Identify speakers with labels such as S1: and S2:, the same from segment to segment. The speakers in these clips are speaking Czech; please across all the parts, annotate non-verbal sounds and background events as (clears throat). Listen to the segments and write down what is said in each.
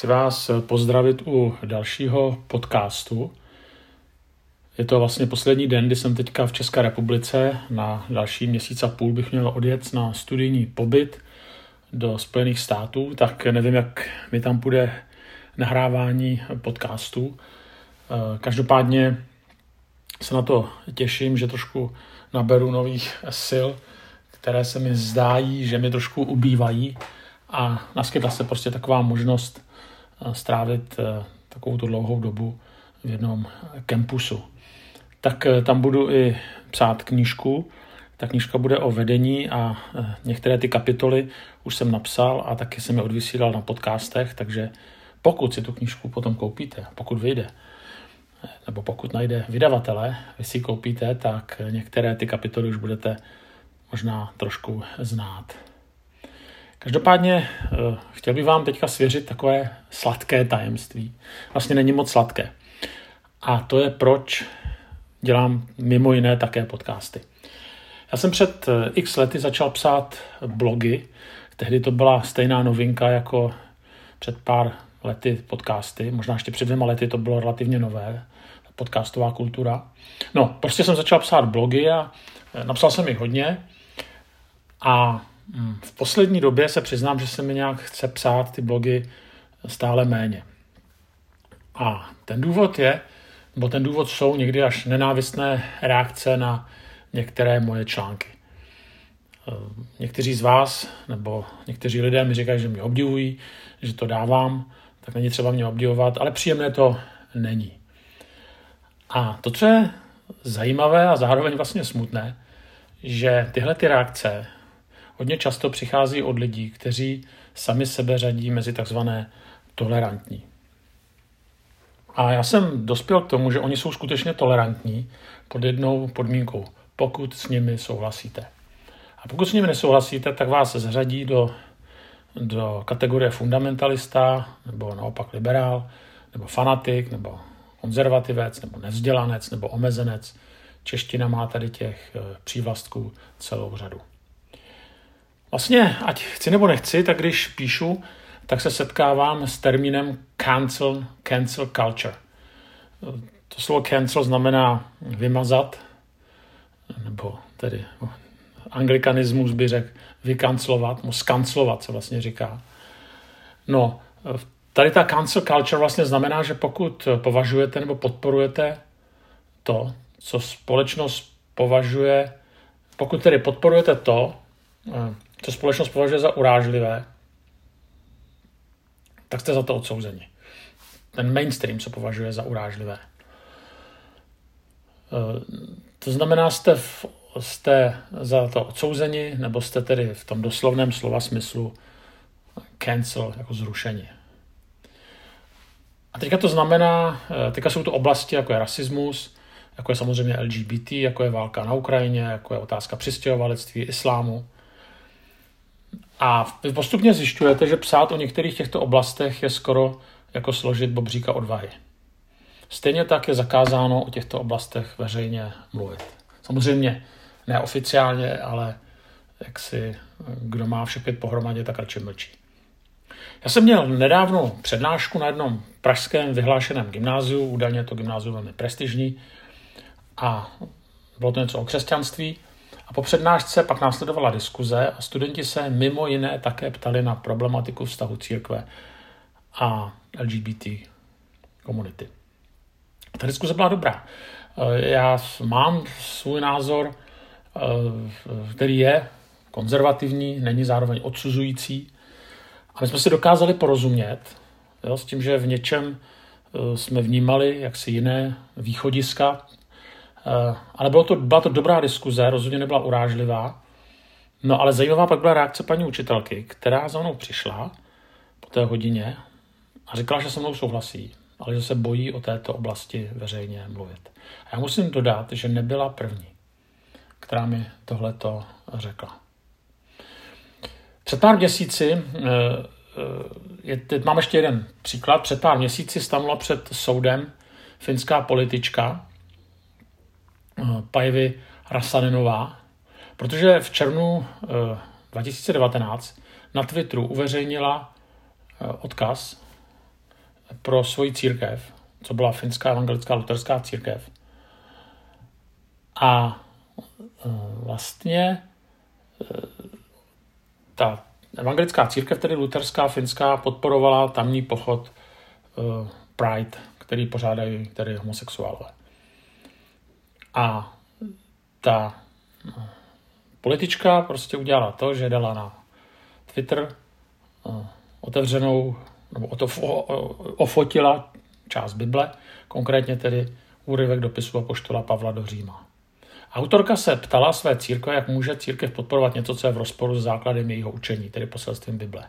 S1: Chci vás pozdravit u dalšího podcastu. Je to vlastně poslední den, kdy jsem teďka v České republice. Na další měsíc a půl bych měl odjet na studijní pobyt do Spojených států, tak nevím, jak mi tam bude nahrávání podcastů. Každopádně se na to těším, že trošku naberu nových sil, které se mi zdájí, že mi trošku ubývají a naskytla se prostě taková možnost eh, strávit eh, takovou tu dlouhou dobu v jednom kampusu. Tak eh, tam budu i psát knížku. Ta knížka bude o vedení a některé ty kapitoly už jsem napsal a taky jsem je odvysílal na podcastech, takže pokud si tu knížku potom koupíte, pokud vyjde, nebo pokud najde vydavatele, vy si koupíte, tak některé ty kapitoly už budete možná trošku znát. Každopádně eh, chtěl bych vám teďka svěřit takové sladké tajemství. Vlastně není moc sladké. A to je, proč dělám mimo jiné také podcasty. Já jsem před eh, x lety začal psát blogy. Tehdy to byla stejná novinka jako před pár lety podcasty. Možná ještě před dvěma lety to bylo relativně nové, podcastová kultura. No, prostě jsem začal psát blogy a eh, napsal jsem jich hodně. A v poslední době se přiznám, že se mi nějak chce psát ty blogy stále méně. A ten důvod je, nebo ten důvod jsou někdy až nenávistné reakce na některé moje články. Někteří z vás, nebo někteří lidé mi říkají, že mě obdivují, že to dávám, tak není třeba mě obdivovat, ale příjemné to není. A to, co je zajímavé a zároveň vlastně smutné, že tyhle ty reakce hodně často přichází od lidí, kteří sami sebe řadí mezi takzvané tolerantní. A já jsem dospěl k tomu, že oni jsou skutečně tolerantní pod jednou podmínkou, pokud s nimi souhlasíte. A pokud s nimi nesouhlasíte, tak vás zařadí do, do kategorie fundamentalista, nebo naopak liberál, nebo fanatik, nebo konzervativec, nebo nevzdělanec, nebo omezenec. Čeština má tady těch eh, přívlastků celou řadu. Vlastně, ať chci nebo nechci, tak když píšu, tak se setkávám s termínem cancel, cancel culture. To slovo cancel znamená vymazat, nebo tedy anglikanismus by řekl vykancelovat, no skancelovat se vlastně říká. No, tady ta cancel culture vlastně znamená, že pokud považujete nebo podporujete to, co společnost považuje, pokud tedy podporujete to, co společnost považuje za urážlivé, tak jste za to odsouzeni. Ten mainstream, co považuje za urážlivé. Eh, to znamená, jste, v, jste za to odsouzeni, nebo jste tedy v tom doslovném slova smyslu cancel, jako zrušení. A teďka to znamená, eh, teďka jsou to oblasti, jako je rasismus, jako je samozřejmě LGBT, jako je válka na Ukrajině, jako je otázka přistěhovalectví, islámu. A vy postupně zjišťujete, že psát o některých těchto oblastech je skoro jako složit bobříka odvahy. Stejně tak je zakázáno o těchto oblastech veřejně mluvit. Samozřejmě neoficiálně, ale jak si kdo má vše pět pohromadě, tak radši mlčí. Já jsem měl nedávno přednášku na jednom pražském vyhlášeném gymnáziu, údajně to gymnázium velmi prestižní, a bylo to něco o křesťanství. A po přednášce pak následovala diskuze a studenti se mimo jiné také ptali na problematiku vztahu církve a LGBT komunity. Ta diskuze byla dobrá. Eh, já mám svůj názor, eh, který je konzervativní, není zároveň odsuzující. A my jsme si dokázali porozumět jo, s tím, že v něčem eh, jsme vnímali jaksi jiné východiska ale bylo to, byla to dobrá diskuze, rozhodně nebyla urážlivá. No ale zajímavá pak byla reakce paní učitelky, která za mnou přišla po té hodině a říkala, že se mnou souhlasí, ale že se bojí o této oblasti veřejně mluvit. A já musím dodat, že nebyla první, která mi tohleto řekla. Před pár měsíci, eh, eh, je, teď mám ještě jeden příklad, před pár měsíci stanula před soudem finská politička, Eh, Pajvy Rasaninová, protože v červnu 2019 eh, na Twitteru uveřejnila eh, odkaz pro svoji církev, co byla finská evangelická luterská církev. A vlastně ta evangelická církev, tedy luterská, finská, podporovala tamní pochod Pride, který pořádají tedy homosexuálové. A ta politička prostě udělala to, že dala na Twitter otevřenou, nebo ofotila část Bible, konkrétně tedy úryvek dopisu apoštola Pavla do Říma. Autorka se ptala své církve, jak může církev podporovat něco, co je v rozporu s základem jejího učení, tedy poselstvím Bible.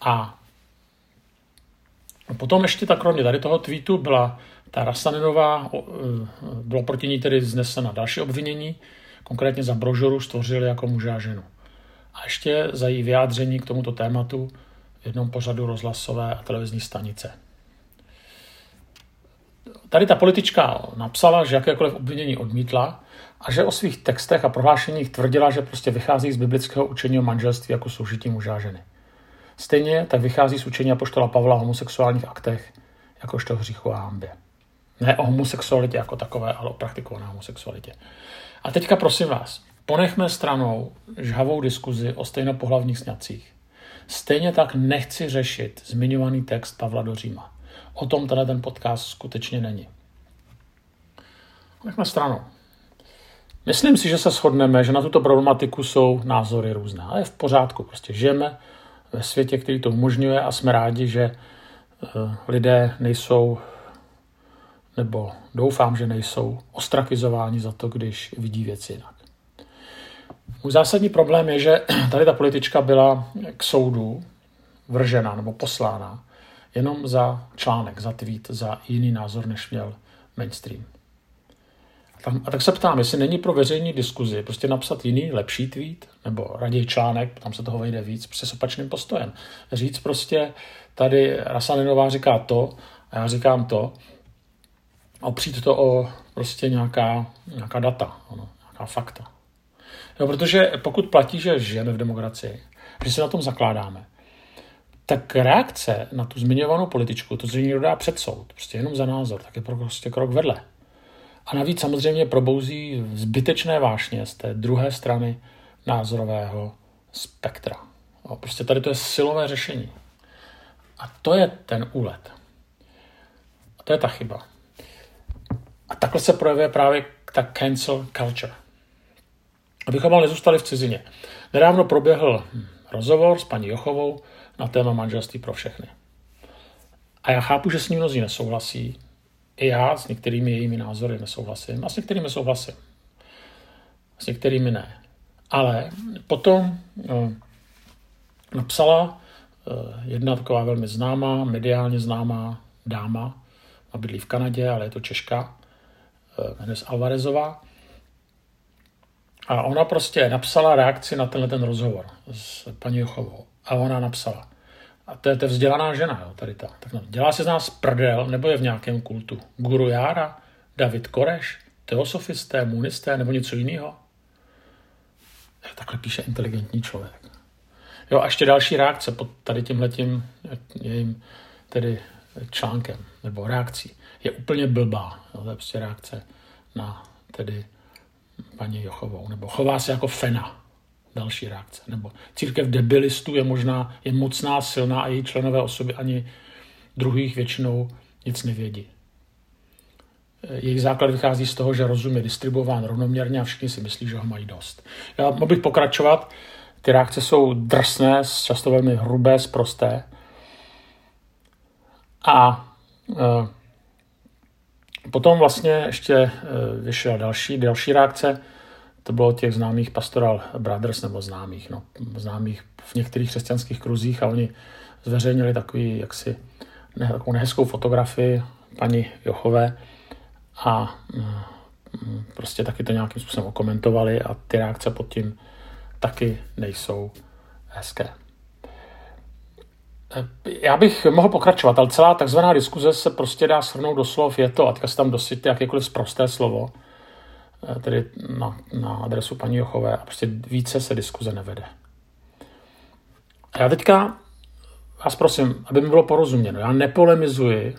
S1: A potom ještě tak kromě tady toho tweetu byla ta Rasaninová, e, bylo proti ní tedy znesena další obvinění, konkrétně za brožuru stvořili jako muže a ženu. A ještě za její vyjádření k tomuto tématu v jednom pořadu rozhlasové a televizní stanice. Tady ta politička napsala, že jakékoliv obvinění odmítla a že o svých textech a prohlášeních tvrdila, že prostě vychází z biblického učení o manželství jako soužití muže a ženy. Stejně tak vychází z učení apoštola Pavla o homosexuálních aktech jakožto hříchu a hambě. Ne o homosexualitě jako takové, ale o praktikované homosexualitě. A teďka prosím vás, ponechme stranou žhavou diskuzi o stejnopohlavních sňacích. Stejně tak nechci řešit zmiňovaný text Pavla do Říma. O tom tenhle ten podcast skutečně není. Nechme stranou. Myslím si, že se shodneme, že na tuto problematiku jsou názory různé. Ale je v pořádku. Prostě žijeme ve světě, který to umožňuje a jsme rádi, že eh, lidé nejsou, nebo doufám, že nejsou ostrakizováni za to, když vidí věci jinak. Můj zásadní problém je, že (clears throat) tady ta politička byla k soudu vržena nebo poslána jenom za článek, za tweet, za jiný názor, než měl mainstream. A tak se ptám, jestli není pro veřejní diskuzi prostě napsat jiný, lepší tweet, nebo raději článek, tam se toho vejde víc, prostě s opačným postojem. Říct prostě, tady Rasaninová říká to, a já říkám to, opřít to o prostě nějaká, nějaká data, ono, nějaká fakta. Jo, protože pokud platí, že žijeme v demokracii, že se na tom zakládáme, tak reakce na tu zmiňovanou političku, to, co někdo dá před soud, prostě jenom za názor, tak je prostě krok vedle. A navíc samozřejmě probouzí zbytečné vášně z té druhé strany názorového spektra. No, prostě tady to je silové řešení. A to je ten úlet. A to je ta chyba. A takhle se projevuje právě ta cancel culture. Abychom ale nezůstali v cizině. Nedávno proběhl rozhovor s paní Jochovou na téma manželství pro všechny. A já chápu, že s ním mnozí nesouhlasí. I já s některými jejími názory nesouhlasím. A s některými souhlasím. S některými ne. Ale potom no, napsala eh, jedna taková velmi známá, mediálně známá dáma, a bydlí v Kanadě, ale je to Češka, eh, jmenuje se Alvarezová. A ona prostě napsala reakci na tenhle ten rozhovor s paní Jochovou. A ona napsala. A to je ta vzdělaná žena, jo, tady ta. Tak no, dělá se z nás prdel, nebo je v nějakém kultu? Guru Jára? David Koreš? Teosofisté, munisté nebo něco jiného? Takhle píše inteligentní člověk. Jo, a ještě další reakce pod tady tímhletím jejím tedy článkem nebo reakcí je úplně blbá. Jo, to je prostě reakce na tedy paní Jochovou, nebo chová se jako fena. Další reakce. Nebo církev debilistů je možná, je mocná, silná a její členové osoby ani druhých většinou nic nevědí. Jejich základ vychází z toho, že rozum je distribuován rovnoměrně a všichni si myslí, že ho mají dost. Já mohl bych pokračovat. Ty reakce jsou drsné, často velmi hrubé, sprosté. A e, Potom vlastně ještě eh, vyšel další, další reakce, to bylo těch známých Pastoral Brothers, nebo známých, no, známých v některých křesťanských kruzích a oni zveřejnili takový, jaksi, ne, takovou nehezkou fotografii paní Jochové a mm, prostě taky to nějakým způsobem okomentovali a ty reakce pod tím taky nejsou hezké. Já bych mohl pokračovat, ale celá takzvaná diskuze se prostě dá shrnout do slov je to, a teďka se tam dosyte jakékoliv zprosté slovo, eh, tedy na, na adresu paní Jochové, a prostě více se diskuze nevede. A já teďka vás prosím, aby mi bylo porozuměno, já nepolemizuji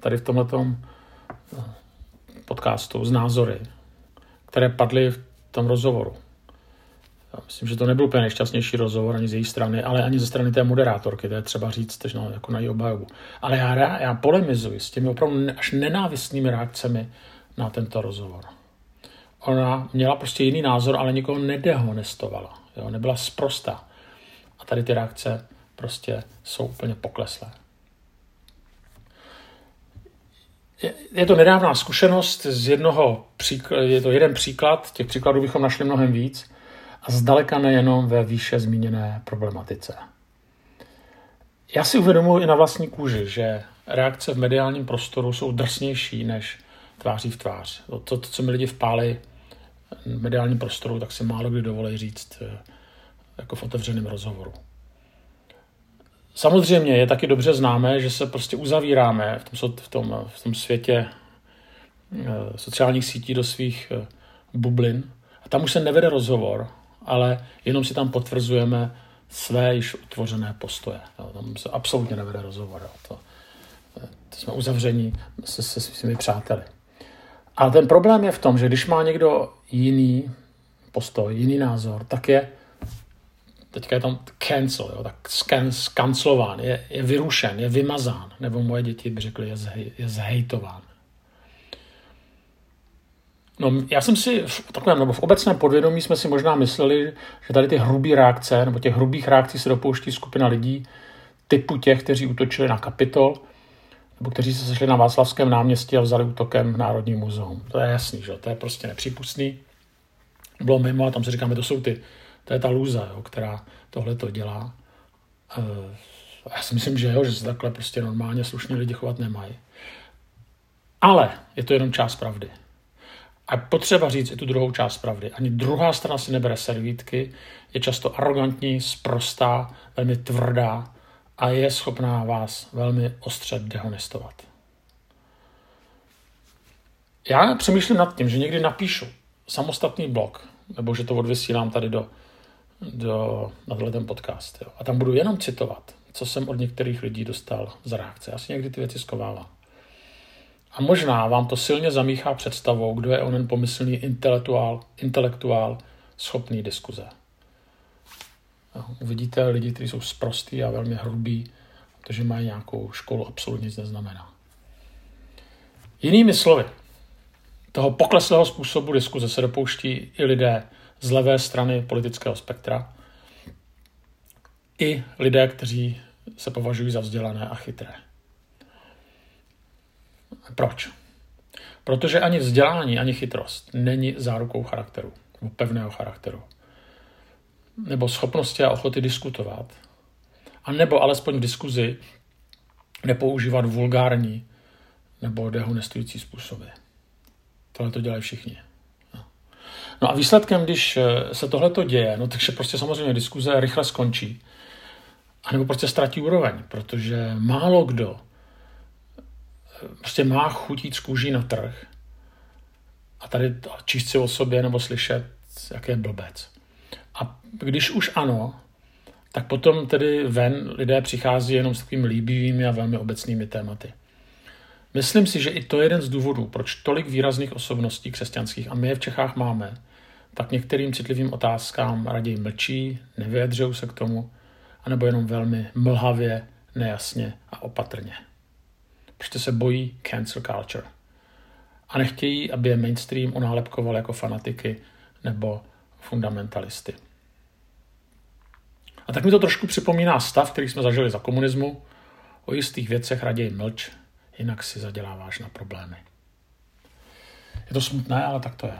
S1: tady v tomto eh, podcastu z názory, které padly v tom rozhovoru. Já myslím, že to nebyl úplně nejšťastnější rozhovor ani z její strany, ale ani ze strany té moderátorky, to je třeba říct no, jako na její obhajobu. Ale já, já polemizuji s těmi opravdu až nenávistnými reakcemi na tento rozhovor. Ona měla prostě jiný názor, ale nikoho nedehonestovala. Jo? Nebyla sprostá. A tady ty reakce prostě jsou úplně pokleslé. Je to nedávná zkušenost z jednoho příkladu, je to jeden příklad, těch příkladů bychom našli mnohem víc a zdaleka nejenom ve výše zmíněné problematice. Já si uvědomuji i na vlastní kůži, že reakce v mediálním prostoru jsou drsnější než tváří v tvář. To, to co mi lidi vpáli v mediálním prostoru, tak si málo kdy dovolí říct eh, jako v otevřeném rozhovoru. Samozřejmě je taky dobře známé, že se prostě uzavíráme v tom, v tom, v tom světě eh, sociálních sítí do svých eh, bublin. A tam už se nevede rozhovor, ale jenom si tam potvrzujeme své již utvořené postoje. Tam se absolutně nevede rozhovor. To, to jsme uzavření se, se svými přáteli. A ten problém je v tom, že když má někdo jiný postoj, jiný názor, tak je teďka je tam cancel, jo, tak skancelován, je, je vyrušen, je vymazán, nebo moje děti by řekly, je, zhej, je zhejtován. No, já jsem si v takovém, nebo v obecném podvědomí jsme si možná mysleli, že tady ty hrubé reakce, nebo těch hrubých reakcí se dopouští skupina lidí typu těch, kteří útočili na Kapitol, nebo kteří se sešli na Václavském náměstí a vzali útokem Národní muzeum. To je jasný, že? to je prostě nepřípustný. Bylo mimo a tam si říkáme, to jsou ty to je ta lůza, jo, která tohle to dělá. Eh, já si myslím, že jo, že se takhle prostě normálně slušní lidi chovat nemají. Ale je to jenom část pravdy. A potřeba říct i tu druhou část pravdy. Ani druhá strana si nebere servítky, je často arrogantní, sprostá, velmi tvrdá a je schopná vás velmi ostře dehonestovat. Já přemýšlím nad tím, že někdy napíšu samostatný blog, nebo že to odvysílám tady do do, na ten podcast. Jo. A tam budu jenom citovat, co jsem od některých lidí dostal z reakce. Já si někdy ty věci skovávám. A možná vám to silně zamíchá představou, kdo je onen pomyslný intelektuál, intelektuál schopný diskuze. Uvidíte lidi, kteří jsou sprostý a velmi hrubí, protože mají nějakou školu, absolutně nic neznamená. Jinými slovy, toho pokleslého způsobu diskuze se dopouští i lidé, z levé strany politického spektra i lidé, kteří se považují za vzdělané a chytré. Proč? Protože ani vzdělání, ani chytrost není zárukou charakteru, pevného charakteru, nebo schopnosti a ochoty diskutovat, a nebo alespoň v diskuzi nepoužívat vulgární nebo dehonestující způsoby. Tohle to dělají všichni. No a výsledkem, když eh, se tohle to děje, no takže prostě samozřejmě diskuze rychle skončí. A nebo prostě ztratí úroveň, protože málo kdo eh, prostě má chutít z kůží na trh a tady číst si o sobě nebo slyšet, jaký je blbec. A když už ano, tak potom tedy ven lidé přichází jenom s takovými líbivými a velmi obecnými tématy. Myslím si, že i to je jeden z důvodů, proč tolik výrazných osobností křesťanských, a my je v Čechách máme, tak některým citlivým otázkám raději mlčí, nevyjadřují se k tomu, anebo jenom velmi mlhavě, nejasně a opatrně. Prostě se bojí cancel culture. A nechtějí, aby je mainstream unálepkoval jako fanatiky nebo fundamentalisty. A tak mi to trošku připomíná stav, který jsme zažili za komunismu. O jistých věcech raději mlč, jinak si zaděláváš na problémy. Je to smutné, ale tak to je.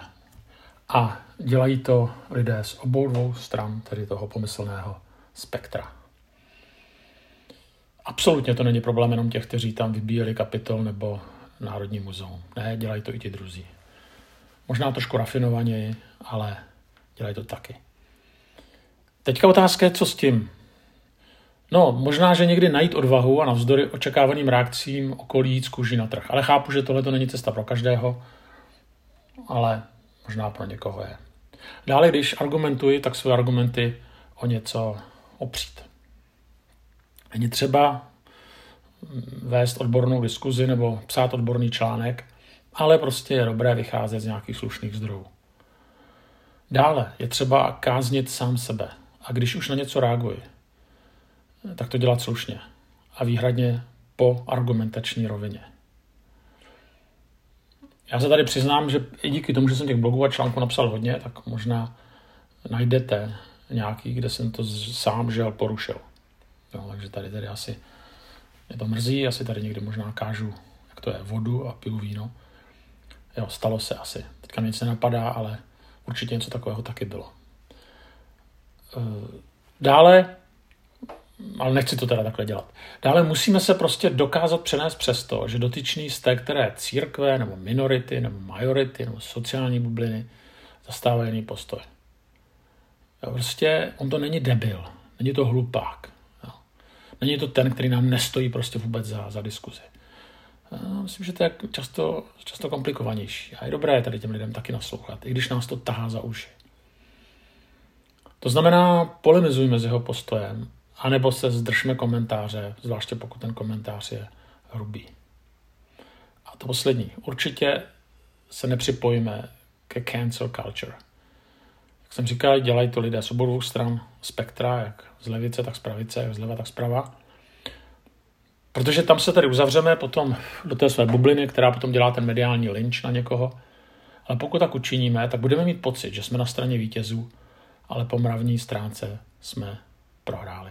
S1: A dělají to lidé z obou dvou stran, tedy toho pomyslného spektra. Absolutně to není problém jenom těch, kteří tam vybíjeli kapitol nebo Národní muzeum. Ne, dělají to i ti druzí. Možná trošku rafinovaněji, ale dělají to taky. Teďka otázka je, co s tím. No, možná, že někdy najít odvahu a navzdory očekávaným reakcím okolí jít z kůži na trh. Ale chápu, že tohle to není cesta pro každého, ale možná pro někoho je. Dále, když argumentuji, tak své argumenty o něco opřít. Není třeba vést odbornou diskuzi nebo psát odborný článek, ale prostě je dobré vycházet z nějakých slušných zdrojů. Dále je třeba káznit sám sebe. A když už na něco reaguji, tak to dělat slušně a výhradně po argumentační rovině. Já se tady přiznám, že i díky tomu, že jsem těch blogů a článků napsal hodně, tak možná najdete nějaký, kde jsem to sám žel porušil. Jo, takže tady, tady asi mě to mrzí, asi tady někde možná kážu, jak to je, vodu a piju víno. Jo, stalo se asi. Teďka nic nenapadá, ale určitě něco takového taky bylo. Eh, dále, ale nechci to teda takhle dělat. Dále musíme se prostě dokázat přenést přes to, že dotyčný z té které církve, nebo minority, nebo majority, nebo sociální bubliny zastává jiný postoj. Prostě on to není debil, není to hlupák. Jo. Není to ten, který nám nestojí prostě vůbec za, za diskuzi. Já myslím, že to je často, často komplikovanější. A je dobré tady těm lidem taky naslouchat, i když nás to tahá za uši. To znamená, polemizujme s jeho postojem, anebo se zdržme komentáře, zvláště pokud ten komentář je hrubý. A to poslední. Určitě se nepřipojíme ke cancel culture. Jak jsem říkal, dělají to lidé z obou stran spektra, jak z levice, tak z pravice, jak zleva, tak zprava. Protože tam se tady uzavřeme potom do té své bubliny, která potom dělá ten mediální lynč na někoho. Ale pokud tak učiníme, tak budeme mít pocit, že jsme na straně vítězů, ale po mravní stránce jsme prohráli.